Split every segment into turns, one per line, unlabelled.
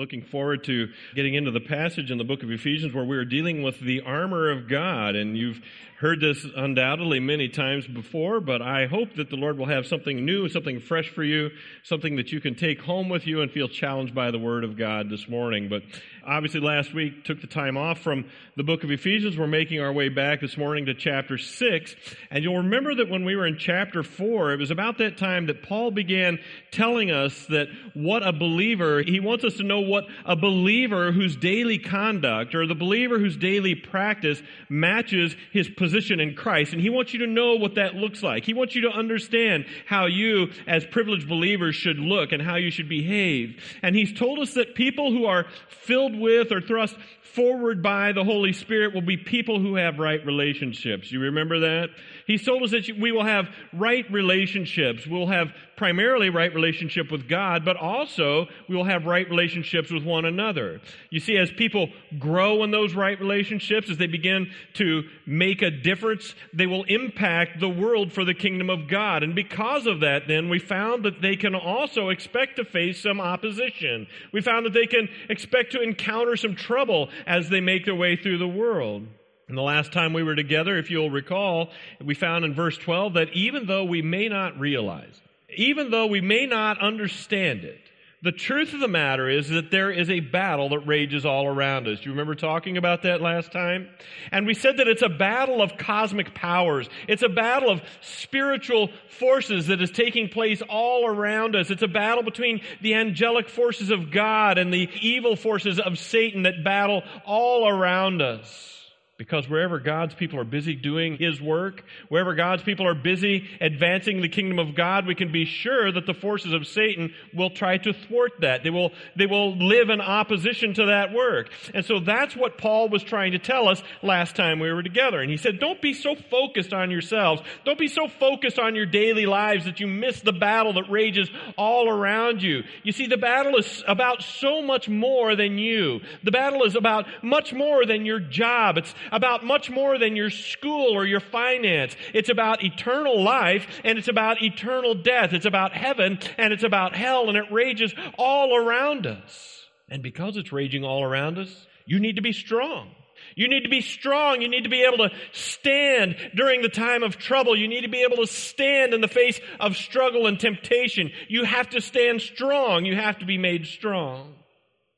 looking forward to getting into the passage in the book of Ephesians where we are dealing with the armor of God. And you've heard this undoubtedly many times before, but I hope that the Lord will have something new, something fresh for you, something that you can take home with you and feel challenged by the Word of God this morning. But obviously last week took the time off from the book of Ephesians. We're making our way back this morning to chapter 6. And you'll remember that when we were in chapter 4, it was about that time that Paul began telling us that what a believer, he wants us to know what a believer whose daily conduct or the believer whose daily practice matches his position in Christ. And he wants you to know what that looks like. He wants you to understand how you, as privileged believers, should look and how you should behave. And he's told us that people who are filled with or thrust forward by the Holy Spirit will be people who have right relationships. You remember that? He's told us that we will have right relationships. We'll have primarily right relationship with God, but also we will have right relationships with one another. You see, as people grow in those right relationships, as they begin to make a difference, they will impact the world for the kingdom of God. And because of that, then we found that they can also expect to face some opposition. We found that they can expect to encounter some trouble as they make their way through the world. And the last time we were together, if you'll recall, we found in verse 12 that even though we may not realize, even though we may not understand it, the truth of the matter is that there is a battle that rages all around us. Do you remember talking about that last time? And we said that it's a battle of cosmic powers. It's a battle of spiritual forces that is taking place all around us. It's a battle between the angelic forces of God and the evil forces of Satan that battle all around us. Because wherever God's people are busy doing His work, wherever God's people are busy advancing the kingdom of God, we can be sure that the forces of Satan will try to thwart that. They will, they will live in opposition to that work. And so that's what Paul was trying to tell us last time we were together. And he said, don't be so focused on yourselves. Don't be so focused on your daily lives that you miss the battle that rages all around you. You see, the battle is about so much more than you. The battle is about much more than your job. It's about much more than your school or your finance. It's about eternal life and it's about eternal death. It's about heaven and it's about hell and it rages all around us. And because it's raging all around us, you need to be strong. You need to be strong. You need to be able to stand during the time of trouble. You need to be able to stand in the face of struggle and temptation. You have to stand strong. You have to be made strong.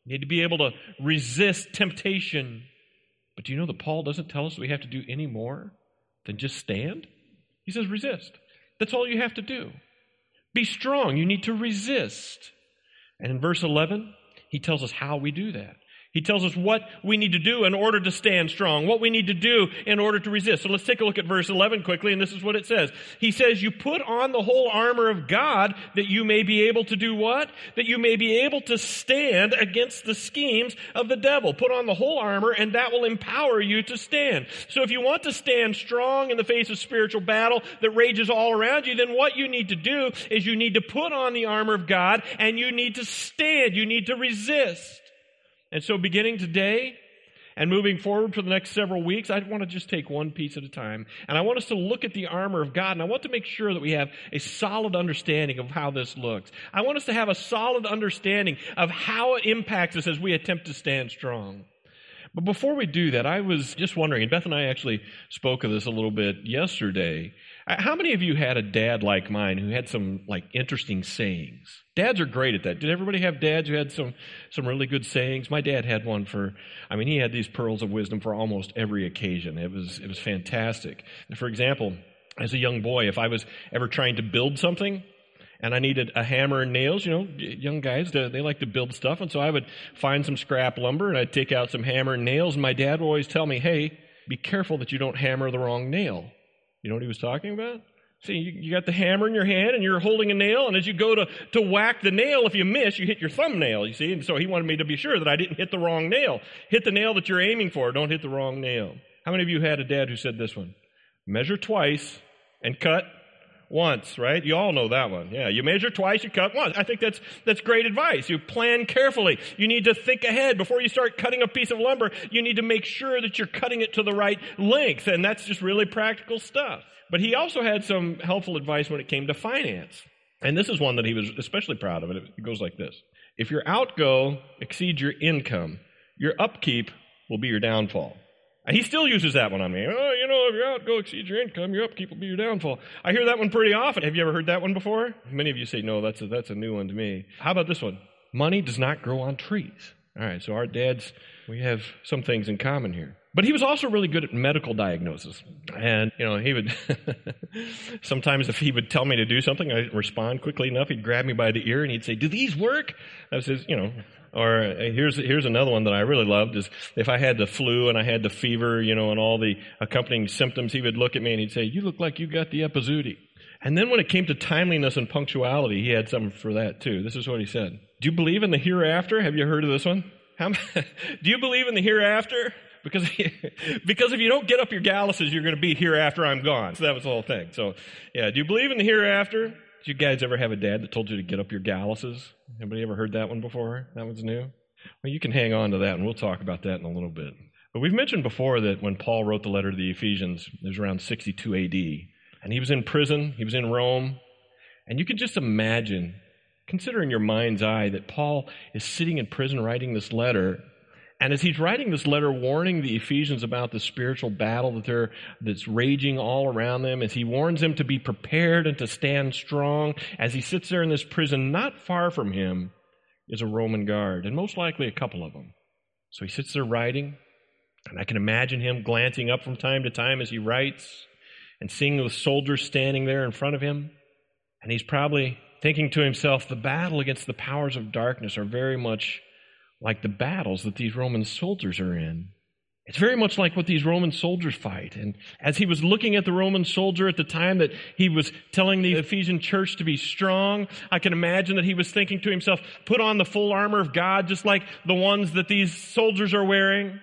You need to be able to resist temptation. But do you know that Paul doesn't tell us we have to do any more than just stand? He says resist. That's all you have to do. Be strong. You need to resist. And in verse 11, he tells us how we do that. He tells us what we need to do in order to stand strong, what we need to do in order to resist. So let's take a look at verse 11 quickly, and this is what it says. He says, You put on the whole armor of God that you may be able to do what? That you may be able to stand against the schemes of the devil. Put on the whole armor, and that will empower you to stand. So if you want to stand strong in the face of spiritual battle that rages all around you, then what you need to do is you need to put on the armor of God, and you need to stand. You need to resist. And so beginning today and moving forward for the next several weeks, I want to just take one piece at a time. And I want us to look at the armor of God and I want to make sure that we have a solid understanding of how this looks. I want us to have a solid understanding of how it impacts us as we attempt to stand strong. But before we do that, I was just wondering, and Beth and I actually spoke of this a little bit yesterday. Uh, how many of you had a dad like mine who had some like interesting sayings? Dads are great at that. Did everybody have dads who had some some really good sayings? My dad had one for I mean he had these pearls of wisdom for almost every occasion. It was it was fantastic. For example, as a young boy, if I was ever trying to build something, and I needed a hammer and nails. You know, young guys, they like to build stuff. And so I would find some scrap lumber and I'd take out some hammer and nails. And my dad would always tell me, hey, be careful that you don't hammer the wrong nail. You know what he was talking about? See, you, you, got the hammer in your hand and you're holding a nail, and as you go to, to whack the nail, if you miss, you hit your thumbnail, you see? And so he wanted me to be sure that I didn't hit the wrong nail. Hit the nail that you're aiming for, don't hit the wrong nail. How many of you had a dad who said this one? Measure twice and cut once, right? You all know that one. Yeah, you measure twice, you cut once. I think that's that's great advice. You plan carefully. You need to think ahead before you start cutting a piece of lumber. You need to make sure that you're cutting it to the right length, and that's just really practical stuff. But he also had some helpful advice when it came to finance. And this is one that he was especially proud of. It goes like this. If your outgo exceeds your income, your upkeep will be your downfall. And he still uses that one on me. Oh, you know, if your outgo exceeds your income, your upkeep will be your downfall. I hear that one pretty often. Have you ever heard that one before? Many of you say, no, that's a, that's a new one to me. How about this one? Money does not grow on trees. All right, so our dads, we have some things in common here. But he was also really good at medical diagnosis. And, you know, he would, sometimes if he would tell me to do something, I'd respond quickly enough. He'd grab me by the ear and he'd say, do these work? I says, you know, or uh, here's, here's another one that I really loved is if I had the flu and I had the fever, you know, and all the accompanying symptoms, he would look at me and he'd say, you look like you got the epizootie. And then when it came to timeliness and punctuality, he had something for that too. This is what he said. Do you believe in the hereafter? Have you heard of this one? How, do you believe in the hereafter? Because, because if you don't get up your galluses, you're going to be here after I'm gone. So that was the whole thing. So, yeah, do you believe in the hereafter? Did you guys ever have a dad that told you to get up your galluses? Anybody ever heard that one before? That one's new? Well, you can hang on to that, and we'll talk about that in a little bit. But we've mentioned before that when Paul wrote the letter to the Ephesians, it was around 62 AD. And he was in prison, he was in Rome. And you can just imagine, considering your mind's eye, that Paul is sitting in prison writing this letter and as he's writing this letter warning the Ephesians about the spiritual battle that they're, that's raging all around them, as he warns them to be prepared and to stand strong, as he sits there in this prison, not far from him is a Roman guard, and most likely a couple of them. So he sits there writing, and I can imagine him glancing up from time to time as he writes and seeing the soldiers standing there in front of him. And he's probably thinking to himself, the battle against the powers of darkness are very much like the battles that these Roman soldiers are in. It's very much like what these Roman soldiers fight. And as he was looking at the Roman soldier at the time that he was telling the Ephesian church to be strong, I can imagine that he was thinking to himself, put on the full armor of God, just like the ones that these soldiers are wearing.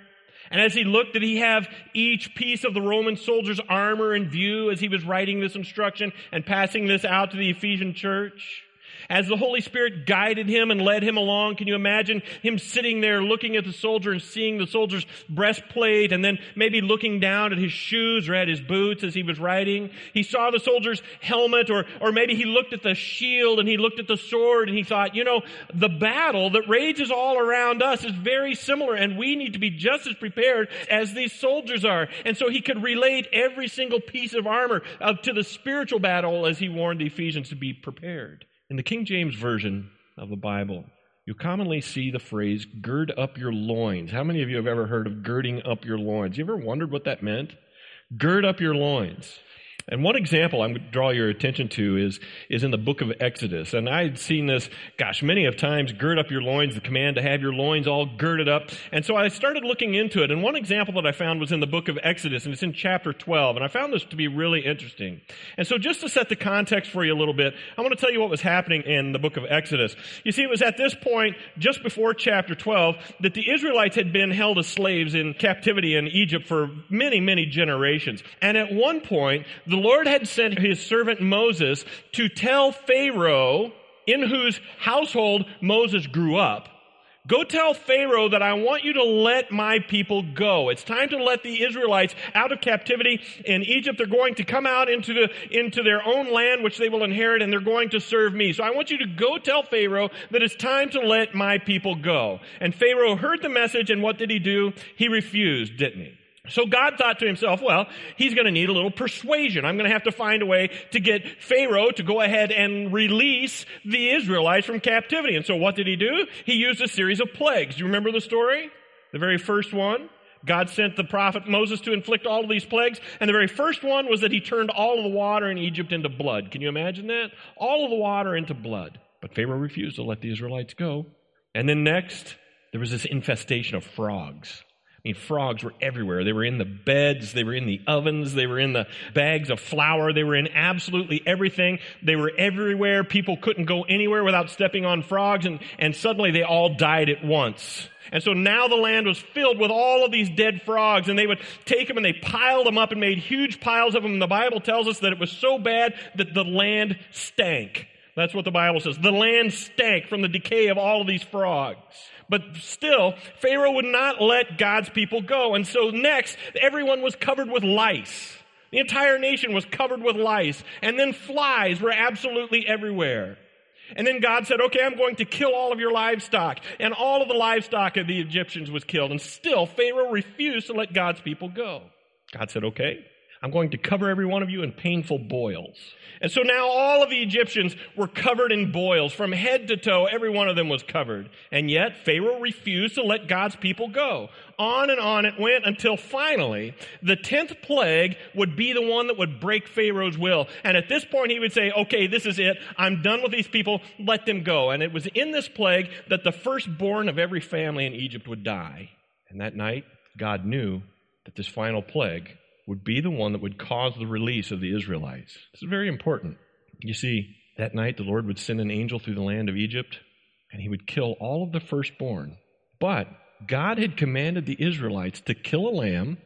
And as he looked, did he have each piece of the Roman soldier's armor in view as he was writing this instruction and passing this out to the Ephesian church? As the Holy Spirit guided him and led him along, can you imagine him sitting there looking at the soldier and seeing the soldier's breastplate and then maybe looking down at his shoes or at his boots as he was riding? He saw the soldier's helmet or, or maybe he looked at the shield and he looked at the sword and he thought, you know, the battle that rages all around us is very similar and we need to be just as prepared as these soldiers are. And so he could relate every single piece of armor to the spiritual battle as he warned the Ephesians to be prepared. In the King James Version of the Bible, you commonly see the phrase, gird up your loins. How many of you have ever heard of girding up your loins? You ever wondered what that meant? Gird up your loins. And one example I'm going to draw your attention to is, is in the book of Exodus. And I'd seen this, gosh, many of times, gird up your loins, the command to have your loins all girded up. And so I started looking into it. And one example that I found was in the book of Exodus, and it's in chapter 12. And I found this to be really interesting. And so just to set the context for you a little bit, I want to tell you what was happening in the book of Exodus. You see, it was at this point, just before chapter 12, that the Israelites had been held as slaves in captivity in Egypt for many, many generations. And at one point, the Lord had sent his servant Moses to tell Pharaoh, in whose household Moses grew up, Go tell Pharaoh that I want you to let my people go. It's time to let the Israelites out of captivity in Egypt. They're going to come out into the, into their own land, which they will inherit, and they're going to serve me. So I want you to go tell Pharaoh that it's time to let my people go. And Pharaoh heard the message, and what did he do? He refused, didn't he? So God thought to himself, well, he's going to need a little persuasion. I'm going to have to find a way to get Pharaoh to go ahead and release the Israelites from captivity. And so what did he do? He used a series of plagues. You remember the story? The very first one? God sent the prophet Moses to inflict all of these plagues. And the very first one was that he turned all of the water in Egypt into blood. Can you imagine that? All of the water into blood. But Pharaoh refused to let the Israelites go. And then next, there was this infestation of frogs. I mean, frogs were everywhere. They were in the beds, they were in the ovens, they were in the bags of flour, they were in absolutely everything. They were everywhere. People couldn't go anywhere without stepping on frogs, and, and suddenly they all died at once. And so now the land was filled with all of these dead frogs, and they would take them and they piled them up and made huge piles of them. And the Bible tells us that it was so bad that the land stank. That's what the Bible says. The land stank from the decay of all of these frogs. But still, Pharaoh would not let God's people go. And so next, everyone was covered with lice. The entire nation was covered with lice. And then flies were absolutely everywhere. And then God said, okay, I'm going to kill all of your livestock. And all of the livestock of the Egyptians was killed. And still, Pharaoh refused to let God's people go. God said, okay, I'm going to cover every one of you in painful boils. And so now all of the Egyptians were covered in boils. From head to toe, every one of them was covered. And yet, Pharaoh refused to let God's people go. On and on it went until finally, the tenth plague would be the one that would break Pharaoh's will. And at this point, he would say, okay, this is it. I'm done with these people. Let them go. And it was in this plague that the firstborn of every family in Egypt would die. And that night, God knew that this final plague would be the one that would cause the release of the Israelites. This is very important. You see, that night the Lord would send an angel through the land of Egypt, and he would kill all of the firstborn. But God had commanded the Israelites to kill a lamb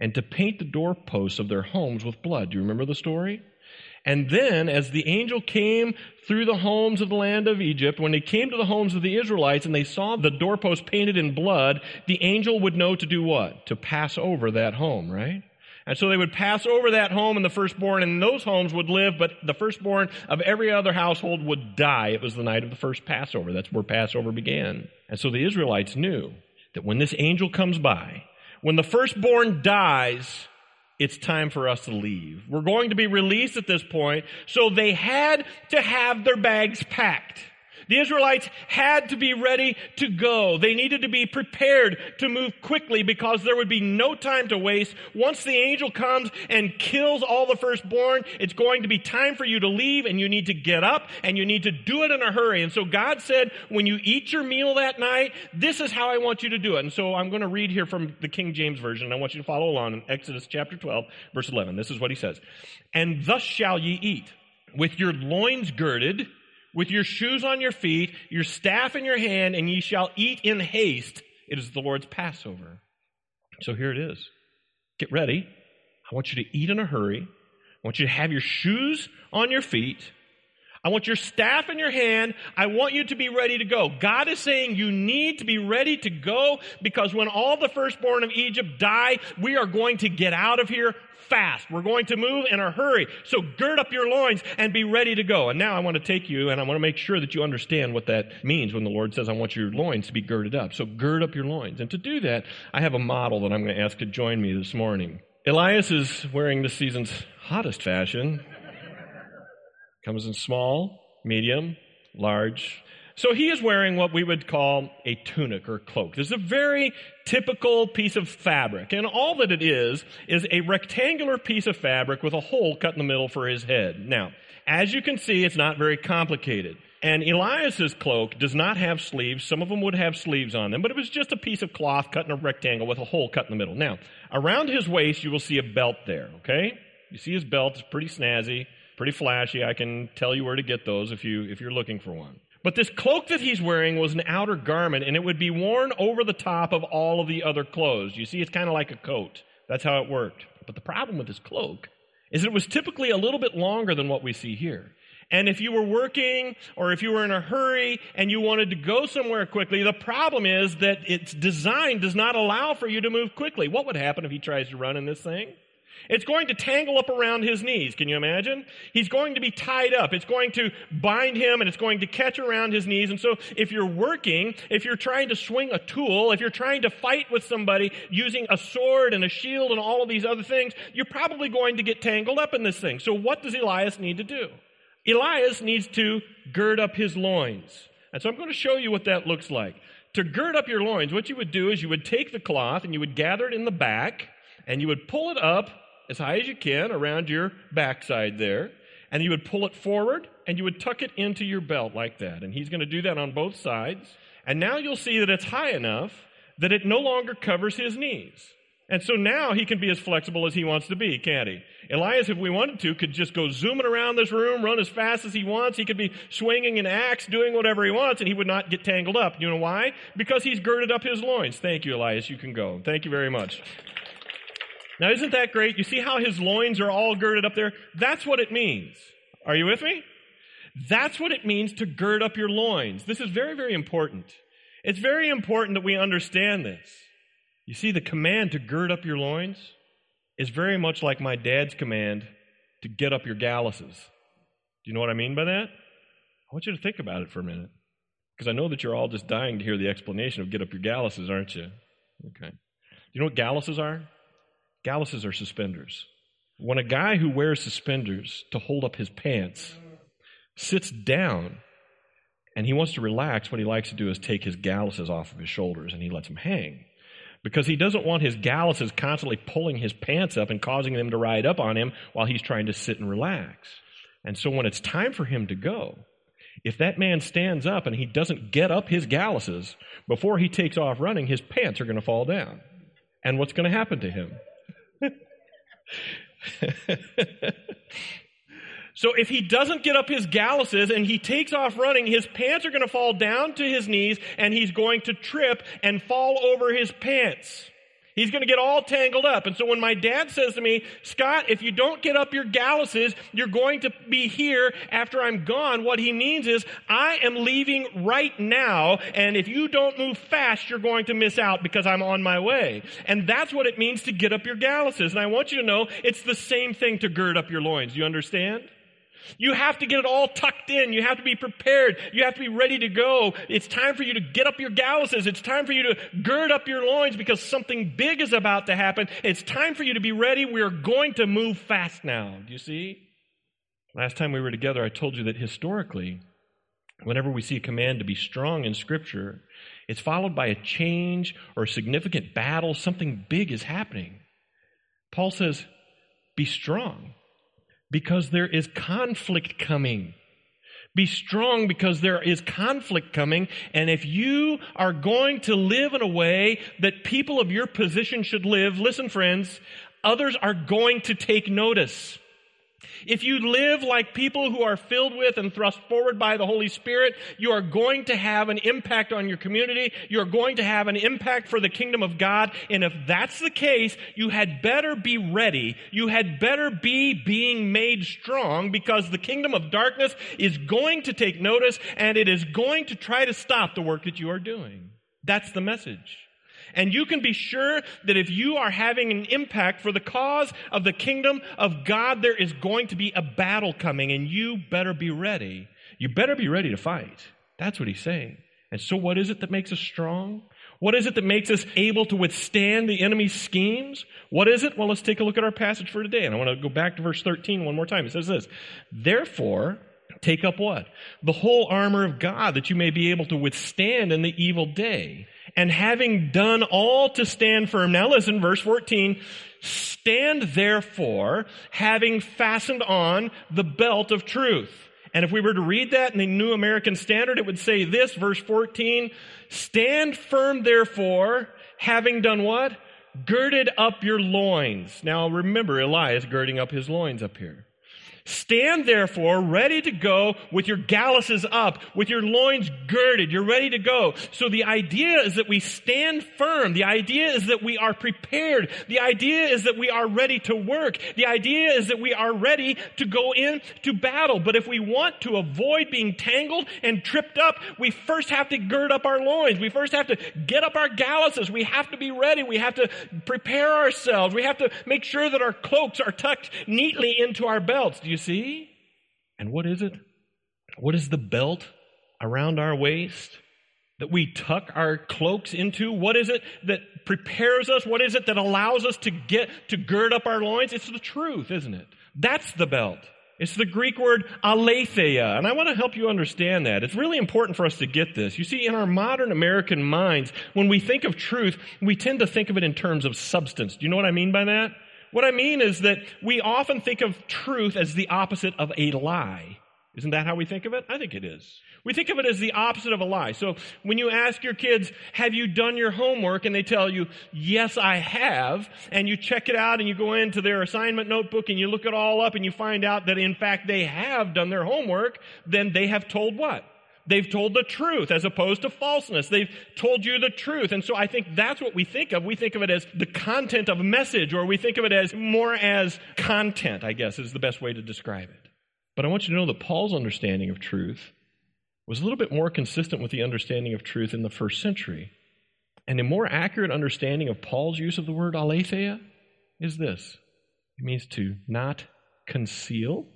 and to paint the doorposts of their homes with blood. Do you remember the story? And then, as the angel came through the homes of the land of Egypt, when they came to the homes of the Israelites and they saw the doorpost painted in blood, the angel would know to do what? To pass over that home, right? And so they would pass over that home and the firstborn and those homes would live, but the firstborn of every other household would die. It was the night of the first Passover. That's where Passover began. And so the Israelites knew that when this angel comes by, when the firstborn dies, it's time for us to leave. We're going to be released at this point. So they had to have their bags packed. The Israelites had to be ready to go. They needed to be prepared to move quickly because there would be no time to waste. Once the angel comes and kills all the firstborn, it's going to be time for you to leave and you need to get up and you need to do it in a hurry. And so God said, when you eat your meal that night, this is how I want you to do it. And so I'm going to read here from the King James Version. I want you to follow along in Exodus chapter 12, verse 11. This is what he says. And thus shall ye eat with your loins girded, with your shoes on your feet, your staff in your hand, and ye shall eat in haste. It is the Lord's Passover. So here it is. Get ready. I want you to eat in a hurry. I want you to have your shoes on your feet. I want your staff in your hand. I want you to be ready to go. God is saying you need to be ready to go because when all the firstborn of Egypt die, we are going to get out of here fast. We're going to move in a hurry. So gird up your loins and be ready to go. And now I want to take you and I want to make sure that you understand what that means when the Lord says, I want your loins to be girded up. So gird up your loins. And to do that, I have a model that I'm going to ask to join me this morning. Elias is wearing this season's hottest fashion. Comes in small, medium, large, so he is wearing what we would call a tunic or cloak. This is a very typical piece of fabric. And all that it is, is a rectangular piece of fabric with a hole cut in the middle for his head. Now, as you can see, it's not very complicated. And Elias's cloak does not have sleeves. Some of them would have sleeves on them, but it was just a piece of cloth cut in a rectangle with a hole cut in the middle. Now, around his waist, you will see a belt there, okay? You see his belt, it's pretty snazzy, pretty flashy. I can tell you where to get those if you if you're looking for one. But this cloak that he's wearing was an outer garment, and it would be worn over the top of all of the other clothes. You see, it's kind of like a coat. That's how it worked. But the problem with this cloak is it was typically a little bit longer than what we see here. And if you were working or if you were in a hurry and you wanted to go somewhere quickly, the problem is that its design does not allow for you to move quickly. What would happen if he tries to run in this thing? It's going to tangle up around his knees. Can you imagine? He's going to be tied up. It's going to bind him and it's going to catch around his knees. And so if you're working, if you're trying to swing a tool, if you're trying to fight with somebody using a sword and a shield and all of these other things, you're probably going to get tangled up in this thing. So what does Elias need to do? Elias needs to gird up his loins. And so I'm going to show you what that looks like. To gird up your loins, what you would do is you would take the cloth and you would gather it in the back and you would pull it up as high as you can around your backside there, and you would pull it forward and you would tuck it into your belt like that. And he's going to do that on both sides. And now you'll see that it's high enough that it no longer covers his knees. And so now he can be as flexible as he wants to be, can't he? Elias, if we wanted to, could just go zooming around this room, run as fast as he wants. He could be swinging an axe, doing whatever he wants, and he would not get tangled up. You know why? Because he's girded up his loins. Thank you, Elias. You can go. Thank you very much. Now, isn't that great? You see how his loins are all girded up there? That's what it means. Are you with me? That's what it means to gird up your loins. This is very, very important. It's very important that we understand this. You see, the command to gird up your loins is very much like my dad's command to get up your galluses. Do you know what I mean by that? I want you to think about it for a minute. Because I know that you're all just dying to hear the explanation of get up your galluses, aren't you? Okay. Do you know what galluses are? Galluses are suspenders. When a guy who wears suspenders to hold up his pants sits down and he wants to relax, what he likes to do is take his galluses off of his shoulders and he lets them hang. Because he doesn't want his galluses constantly pulling his pants up and causing them to ride up on him while he's trying to sit and relax. And so when it's time for him to go, if that man stands up and he doesn't get up his galluses before he takes off running, his pants are going to fall down. And what's going to happen to him? so if he doesn't get up his galluses and he takes off running, his pants are going to fall down to his knees and he's going to trip and fall over his pants. He's going to get all tangled up. And so when my dad says to me, Scott, if you don't get up your galluses, you're going to be here after I'm gone, what he means is, I am leaving right now, and if you don't move fast, you're going to miss out because I'm on my way. And that's what it means to get up your galluses. And I want you to know it's the same thing to gird up your loins. You understand? You have to get it all tucked in. You have to be prepared. You have to be ready to go. It's time for you to get up your galluses. It's time for you to gird up your loins because something big is about to happen. It's time for you to be ready. We're going to move fast now. Do you see? Last time we were together, I told you that historically, whenever we see a command to be strong in Scripture, it's followed by a change or a significant battle. Something big is happening. Paul says, Be strong because there is conflict coming. Be strong because there is conflict coming. And if you are going to live in a way that people of your position should live, listen, friends, others are going to take notice. If you live like people who are filled with and thrust forward by the Holy Spirit, you are going to have an impact on your community. You're going to have an impact for the kingdom of God. And if that's the case, you had better be ready. You had better be being made strong because the kingdom of darkness is going to take notice and it is going to try to stop the work that you are doing. That's the message. And you can be sure that if you are having an impact for the cause of the kingdom of God, there is going to be a battle coming, and you better be ready. You better be ready to fight. That's what he's saying. And so, what is it that makes us strong? What is it that makes us able to withstand the enemy's schemes? What is it? Well, let's take a look at our passage for today. And I want to go back to verse 13 one more time. It says this Therefore, take up what? The whole armor of God that you may be able to withstand in the evil day and having done all to stand firm. Now listen, verse 14. Stand therefore, having fastened on the belt of truth. And if we were to read that in the New American Standard, it would say this, verse 14, stand firm therefore, having done what? Girded up your loins. Now remember, Elias girding up his loins up here. Stand therefore ready to go with your galluses up, with your loins girded. You're ready to go. So the idea is that we stand firm. The idea is that we are prepared. The idea is that we are ready to work. The idea is that we are ready to go into battle. But if we want to avoid being tangled and tripped up, we first have to gird up our loins. We first have to get up our galluses. We have to be ready. We have to prepare ourselves. We have to make sure that our cloaks are tucked neatly into our belts. Do you see? And what is it? What is the belt around our waist that we tuck our cloaks into? What is it that prepares us? What is it that allows us to get to gird up our loins? It's the truth, isn't it? That's the belt. It's the Greek word aletheia, and I want to help you understand that. It's really important for us to get this. You see, in our modern American minds, when we think of truth, we tend to think of it in terms of substance. Do you know what I mean by that? What I mean is that we often think of truth as the opposite of a lie. Isn't that how we think of it? I think it is. We think of it as the opposite of a lie. So when you ask your kids, have you done your homework? And they tell you, yes, I have. And you check it out and you go into their assignment notebook and you look it all up and you find out that in fact they have done their homework, then they have told what? They've told the truth as opposed to falseness. They've told you the truth. And so I think that's what we think of. We think of it as the content of a message, or we think of it as more as content, I guess is the best way to describe it. But I want you to know that Paul's understanding of truth was a little bit more consistent with the understanding of truth in the first century. And a more accurate understanding of Paul's use of the word aletheia is this it means to not conceal,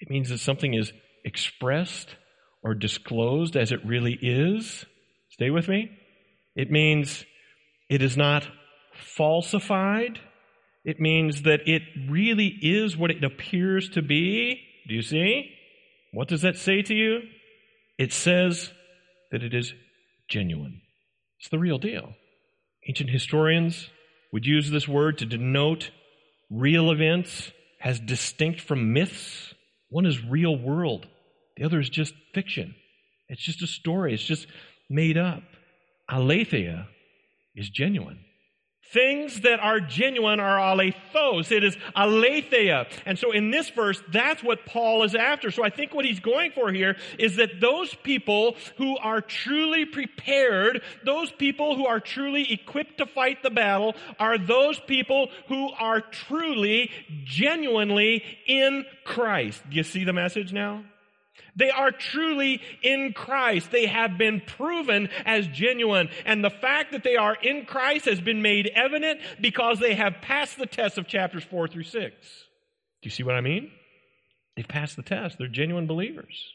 it means that something is expressed or disclosed as it really is. Stay with me. It means it is not falsified. It means that it really is what it appears to be. Do you see? What does that say to you? It says that it is genuine. It's the real deal. Ancient historians would use this word to denote real events as distinct from myths. One is real world, the other is just fiction. It's just a story, it's just made up. Aletheia is genuine. Things that are genuine are alethos. It is aletheia. And so in this verse, that's what Paul is after. So I think what he's going for here is that those people who are truly prepared, those people who are truly equipped to fight the battle, are those people who are truly, genuinely in Christ. Do you see the message now? They are truly in Christ. They have been proven as genuine. And the fact that they are in Christ has been made evident because they have passed the test of chapters 4 through 6. Do you see what I mean? They've passed the test. They're genuine believers.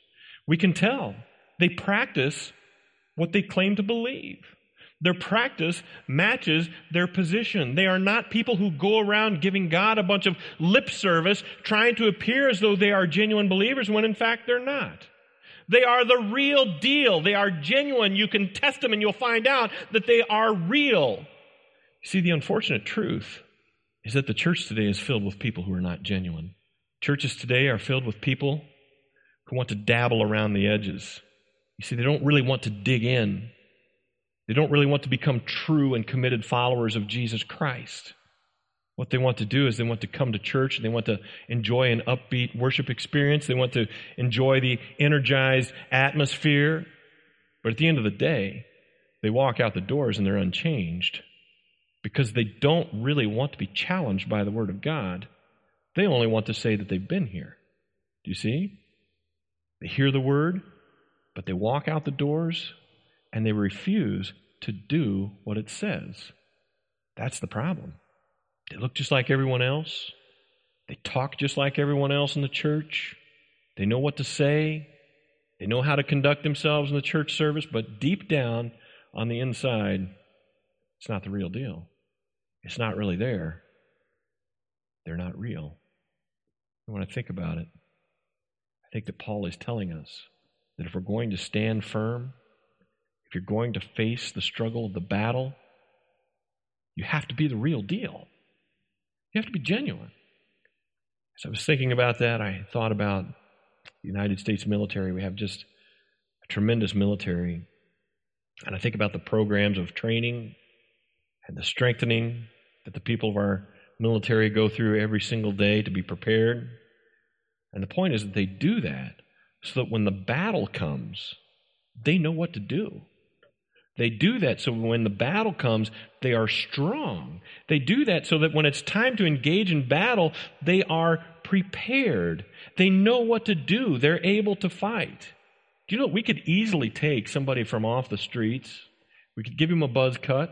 We can tell. They practice what they claim to believe. Their practice matches their position. They are not people who go around giving God a bunch of lip service, trying to appear as though they are genuine believers when in fact they're not. They are the real deal. They are genuine. You can test them and you'll find out that they are real. See, the unfortunate truth is that the church today is filled with people who are not genuine. Churches today are filled with people who want to dabble around the edges. You see, they don't really want to dig in. They don't really want to become true and committed followers of Jesus Christ. What they want to do is they want to come to church and they want to enjoy an upbeat worship experience. They want to enjoy the energized atmosphere. But at the end of the day, they walk out the doors and they're unchanged because they don't really want to be challenged by the Word of God. They only want to say that they've been here. Do you see? They hear the Word, but they walk out the doors and they refuse to do what it says. That's the problem. They look just like everyone else. They talk just like everyone else in the church. They know what to say. They know how to conduct themselves in the church service, but deep down on the inside, it's not the real deal. It's not really there. They're not real. And when I think about it, I think that Paul is telling us that if we're going to stand firm, if you're going to face the struggle of the battle, you have to be the real deal. You have to be genuine. As I was thinking about that, I thought about the United States military. We have just a tremendous military. And I think about the programs of training and the strengthening that the people of our military go through every single day to be prepared. And the point is that they do that so that when the battle comes, they know what to do. They do that so when the battle comes, they are strong. They do that so that when it's time to engage in battle, they are prepared. They know what to do. They're able to fight. Do you know we could easily take somebody from off the streets? We could give him a buzz cut.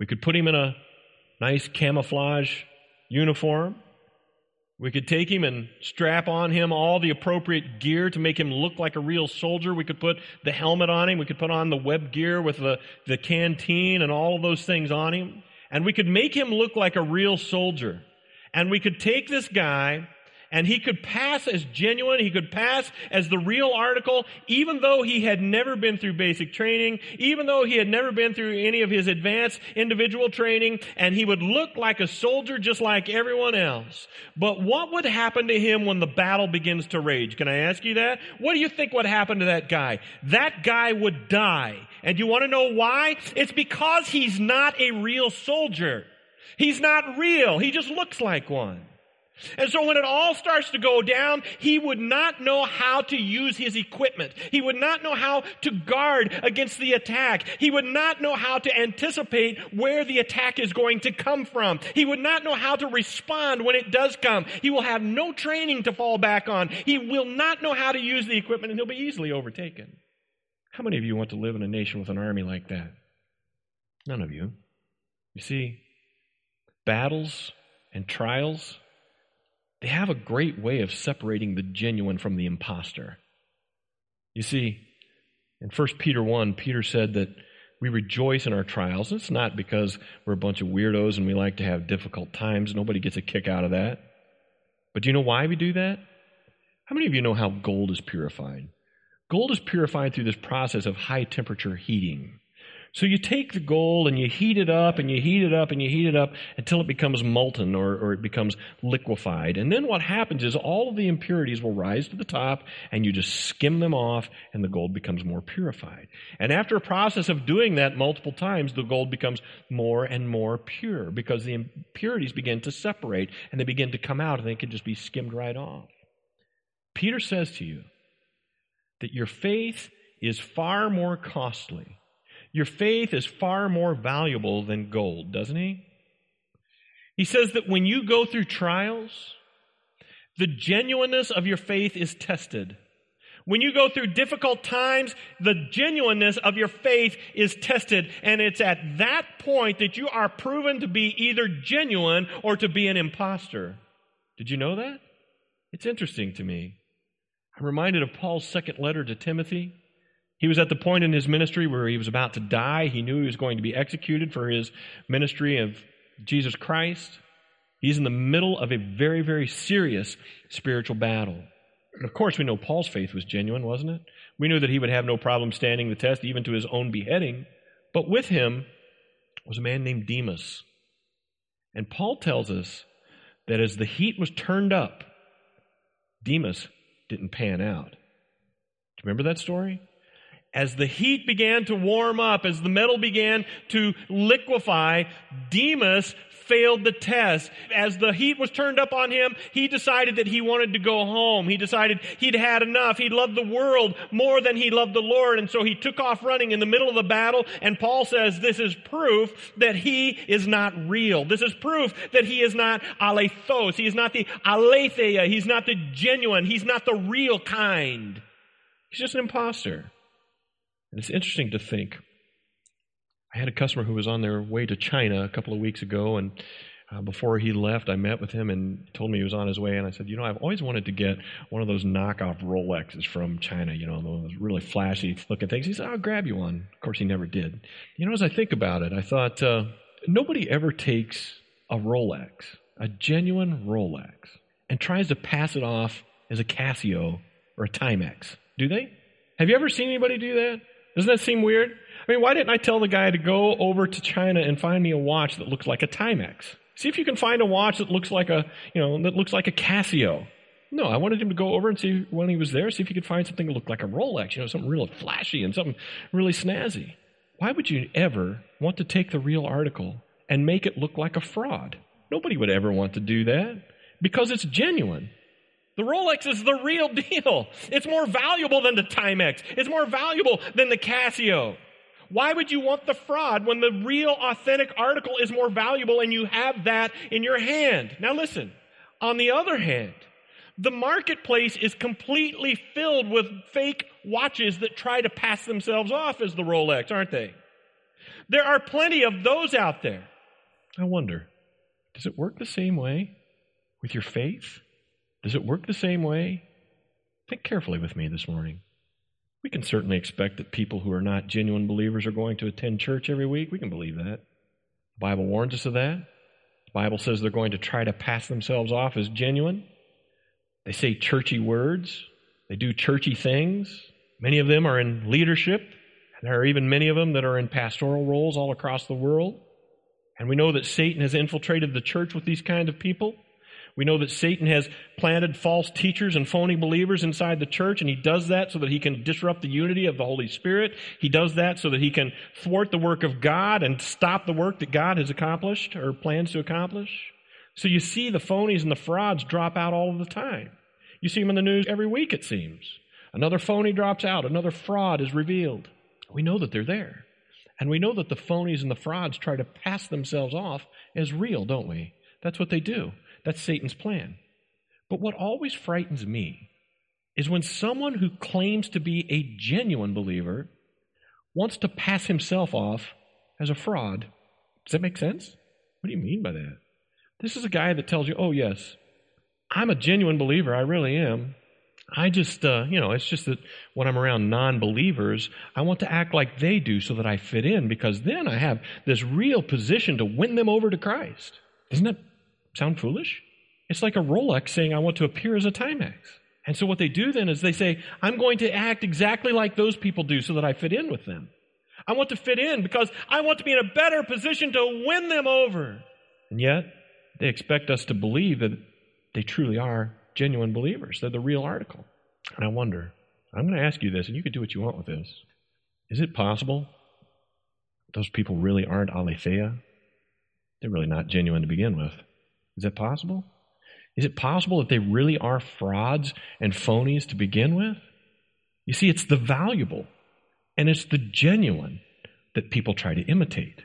We could put him in a nice camouflage uniform. We could take him and strap on him all the appropriate gear to make him look like a real soldier. We could put the helmet on him. We could put on the web gear with the, the canteen and all of those things on him. And we could make him look like a real soldier. And we could take this guy and he could pass as genuine, he could pass as the real article, even though he had never been through basic training, even though he had never been through any of his advanced individual training, and he would look like a soldier just like everyone else. But what would happen to him when the battle begins to rage? Can I ask you that? What do you think would happen to that guy? That guy would die. And you want to know why? It's because he's not a real soldier. He's not real. He just looks like one. And so when it all starts to go down, he would not know how to use his equipment. He would not know how to guard against the attack. He would not know how to anticipate where the attack is going to come from. He would not know how to respond when it does come. He will have no training to fall back on. He will not know how to use the equipment and he'll be easily overtaken. How many of you want to live in a nation with an army like that? None of you. You see, battles and trials they have a great way of separating the genuine from the impostor. You see, in 1 Peter 1, Peter said that we rejoice in our trials. It's not because we're a bunch of weirdos and we like to have difficult times. Nobody gets a kick out of that. But do you know why we do that? How many of you know how gold is purified? Gold is purified through this process of high temperature heating. So you take the gold and you heat it up and you heat it up and you heat it up until it becomes molten or, or it becomes liquefied. And then what happens is all of the impurities will rise to the top and you just skim them off and the gold becomes more purified. And after a process of doing that multiple times, the gold becomes more and more pure because the impurities begin to separate and they begin to come out and they can just be skimmed right off. Peter says to you that your faith is far more costly your faith is far more valuable than gold, doesn't he? He says that when you go through trials, the genuineness of your faith is tested. When you go through difficult times, the genuineness of your faith is tested. And it's at that point that you are proven to be either genuine or to be an impostor. Did you know that? It's interesting to me. I'm reminded of Paul's second letter to Timothy. He was at the point in his ministry where he was about to die. He knew he was going to be executed for his ministry of Jesus Christ. He's in the middle of a very, very serious spiritual battle. And of course, we know Paul's faith was genuine, wasn't it? We knew that he would have no problem standing the test, even to his own beheading. But with him was a man named Demas. And Paul tells us that as the heat was turned up, Demas didn't pan out. Do you remember that story? As the heat began to warm up, as the metal began to liquefy, Demas failed the test. As the heat was turned up on him, he decided that he wanted to go home. He decided he'd had enough. He loved the world more than he loved the Lord. And so he took off running in the middle of the battle. And Paul says this is proof that he is not real. This is proof that he is not alethos. He is not the aletheia. He's not the genuine. He's not the real kind. He's just an impostor. And it's interesting to think. I had a customer who was on their way to China a couple of weeks ago, and uh, before he left, I met with him and told me he was on his way. And I said, You know, I've always wanted to get one of those knockoff Rolexes from China, you know, those really flashy looking things. He said, I'll grab you one. Of course, he never did. You know, as I think about it, I thought, uh, nobody ever takes a Rolex, a genuine Rolex, and tries to pass it off as a Casio or a Timex, do they? Have you ever seen anybody do that? Doesn't that seem weird? I mean, why didn't I tell the guy to go over to China and find me a watch that looks like a Timex? See if you can find a watch that looks like a, you know, that looks like a Casio. No, I wanted him to go over and see when he was there, see if he could find something that looked like a Rolex, you know, something really flashy and something really snazzy. Why would you ever want to take the real article and make it look like a fraud? Nobody would ever want to do that because it's genuine. The Rolex is the real deal. It's more valuable than the Timex. It's more valuable than the Casio. Why would you want the fraud when the real authentic article is more valuable and you have that in your hand? Now listen. On the other hand, the marketplace is completely filled with fake watches that try to pass themselves off as the Rolex, aren't they? There are plenty of those out there. I wonder, does it work the same way with your faith? Does it work the same way? Think carefully with me this morning. We can certainly expect that people who are not genuine believers are going to attend church every week. We can believe that. The Bible warns us of that. The Bible says they're going to try to pass themselves off as genuine. They say churchy words. They do churchy things. Many of them are in leadership. And there are even many of them that are in pastoral roles all across the world. And we know that Satan has infiltrated the church with these kind of people. We know that Satan has planted false teachers and phony believers inside the church, and he does that so that he can disrupt the unity of the Holy Spirit. He does that so that he can thwart the work of God and stop the work that God has accomplished or plans to accomplish. So you see the phonies and the frauds drop out all the time. You see them in the news every week, it seems. Another phony drops out, another fraud is revealed. We know that they're there. And we know that the phonies and the frauds try to pass themselves off as real, don't we? That's what they do. That's Satan's plan. But what always frightens me is when someone who claims to be a genuine believer wants to pass himself off as a fraud. Does that make sense? What do you mean by that? This is a guy that tells you, oh, yes, I'm a genuine believer, I really am. I just, uh, you know, it's just that when I'm around non believers, I want to act like they do so that I fit in because then I have this real position to win them over to Christ. Isn't that sound foolish? It's like a Rolex saying, I want to appear as a Timex. And so what they do then is they say, I'm going to act exactly like those people do so that I fit in with them. I want to fit in because I want to be in a better position to win them over. And yet, they expect us to believe that they truly are genuine believers. They're the real article. And I wonder, I'm going to ask you this, and you can do what you want with this. Is it possible those people really aren't aletheia? They're really not genuine to begin with. Is that possible? Is it possible that they really are frauds and phonies to begin with? You see, it's the valuable and it's the genuine that people try to imitate.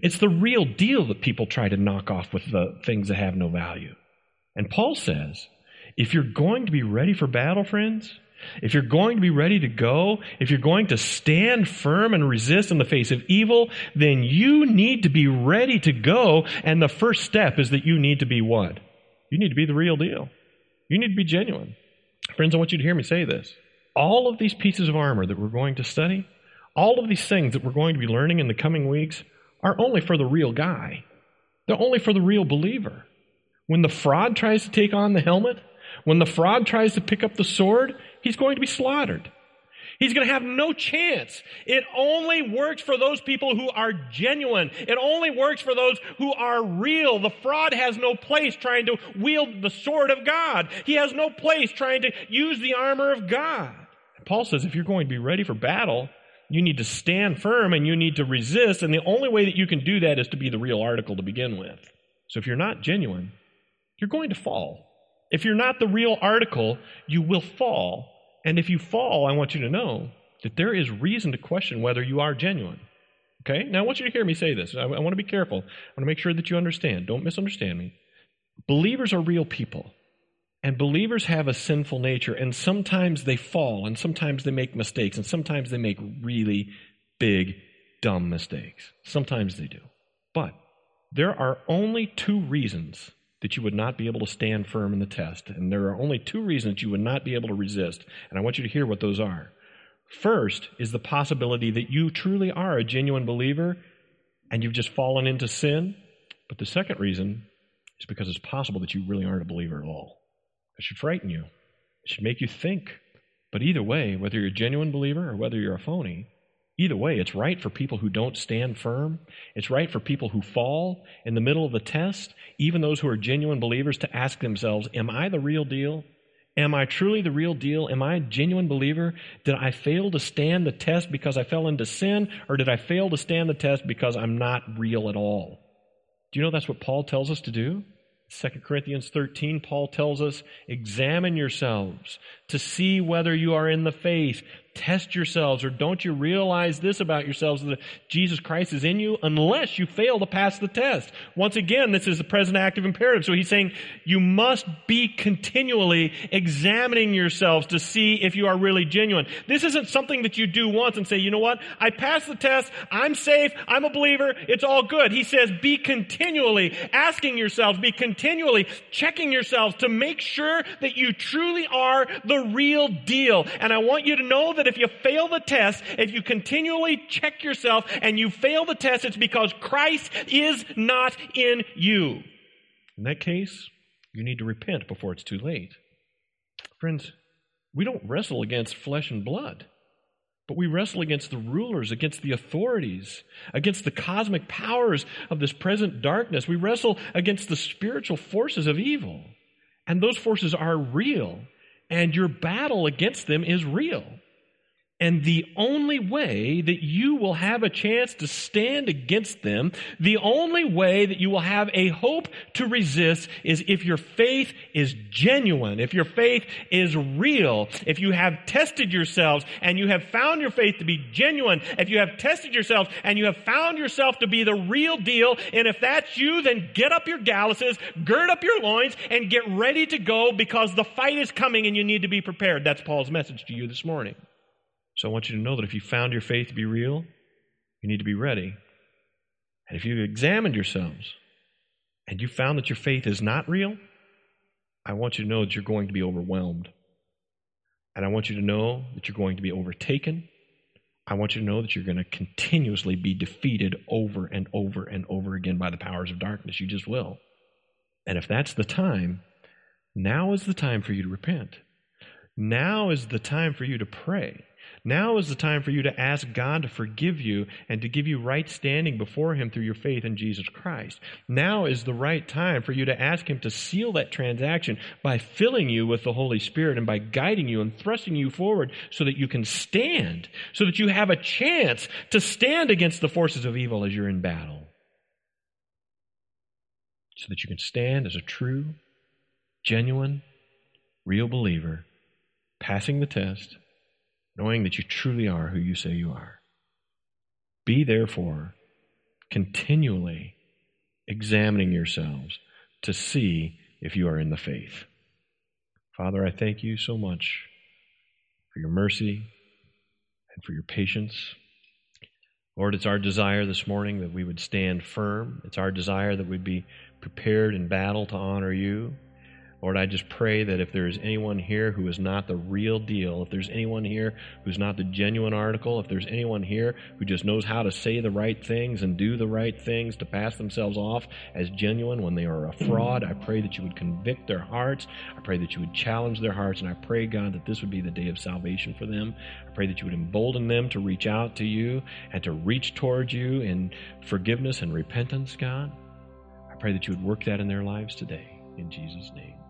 It's the real deal that people try to knock off with the things that have no value. And Paul says, if you're going to be ready for battle, friends, if you're going to be ready to go, if you're going to stand firm and resist in the face of evil, then you need to be ready to go. And the first step is that you need to be what? You need to be the real deal. You need to be genuine. Friends, I want you to hear me say this. All of these pieces of armor that we're going to study, all of these things that we're going to be learning in the coming weeks, are only for the real guy. They're only for the real believer. When the fraud tries to take on the helmet, when the fraud tries to pick up the sword, he's going to be slaughtered. He's going to have no chance. It only works for those people who are genuine. It only works for those who are real. The fraud has no place trying to wield the sword of God. He has no place trying to use the armor of God. Paul says if you're going to be ready for battle, you need to stand firm and you need to resist. And the only way that you can do that is to be the real article to begin with. So if you're not genuine, you're going to fall. If you're not the real article, you will fall. And if you fall, I want you to know that there is reason to question whether you are genuine. Okay? Now, I want you to hear me say this. I, I want to be careful. I want to make sure that you understand. Don't misunderstand me. Believers are real people. And believers have a sinful nature, and sometimes they fall, and sometimes they make mistakes, and sometimes they make really big, dumb mistakes. Sometimes they do. But there are only two reasons that you would not be able to stand firm in the test. And there are only two reasons you would not be able to resist. And I want you to hear what those are. First is the possibility that you truly are a genuine believer and you've just fallen into sin. But the second reason is because it's possible that you really aren't a believer at all. It should frighten you, it should make you think. But either way, whether you're a genuine believer or whether you're a phony, Either way, it's right for people who don't stand firm. It's right for people who fall in the middle of the test, even those who are genuine believers, to ask themselves, Am I the real deal? Am I truly the real deal? Am I a genuine believer? Did I fail to stand the test because I fell into sin, or did I fail to stand the test because I'm not real at all? Do you know that's what Paul tells us to do? 2 Corinthians 13, Paul tells us, examine yourselves to see whether you are in the faith test yourselves or don't you realize this about yourselves that Jesus Christ is in you unless you fail to pass the test. Once again, this is the present active imperative. So he's saying you must be continually examining yourselves to see if you are really genuine. This isn't something that you do once and say, you know what? I passed the test. I'm safe. I'm a believer. It's all good. He says be continually asking yourselves, be continually checking yourselves to make sure that you truly are the real deal. And I want you to know that that if you fail the test, if you continually check yourself and you fail the test, it's because Christ is not in you. In that case, you need to repent before it's too late. Friends, we don't wrestle against flesh and blood, but we wrestle against the rulers, against the authorities, against the cosmic powers of this present darkness. We wrestle against the spiritual forces of evil. And those forces are real, and your battle against them is real. And the only way that you will have a chance to stand against them, the only way that you will have a hope to resist is if your faith is genuine, if your faith is real, if you have tested yourselves and you have found your faith to be genuine, if you have tested yourselves and you have found yourself to be the real deal, and if that's you, then get up your galluses, gird up your loins, and get ready to go because the fight is coming and you need to be prepared. That's Paul's message to you this morning. So I want you to know that if you found your faith to be real, you need to be ready. And if you've examined yourselves and you found that your faith is not real, I want you to know that you're going to be overwhelmed. And I want you to know that you're going to be overtaken. I want you to know that you're going to continuously be defeated over and over and over again by the powers of darkness. You just will. And if that's the time, now is the time for you to repent. Now is the time for you to pray. Now is the time for you to ask God to forgive you and to give you right standing before Him through your faith in Jesus Christ. Now is the right time for you to ask Him to seal that transaction by filling you with the Holy Spirit and by guiding you and thrusting you forward so that you can stand, so that you have a chance to stand against the forces of evil as you're in battle. So that you can stand as a true, genuine, real believer, passing the test knowing that you truly are who you say you are. Be therefore continually examining yourselves to see if you are in the faith. Father, I thank you so much for your mercy and for your patience. Lord, it's our desire this morning that we would stand firm. It's our desire that we'd be prepared in battle to honor you. Lord, I just pray that if there is anyone here who is not the real deal, if there's anyone here who's not the genuine article, if there's anyone here who just knows how to say the right things and do the right things to pass themselves off as genuine when they are a fraud, I pray that you would convict their hearts. I pray that you would challenge their hearts. And I pray, God, that this would be the day of salvation for them. I pray that you would embolden them to reach out to you and to reach towards you in forgiveness and repentance, God. I pray that you would work that in their lives today. In Jesus' name.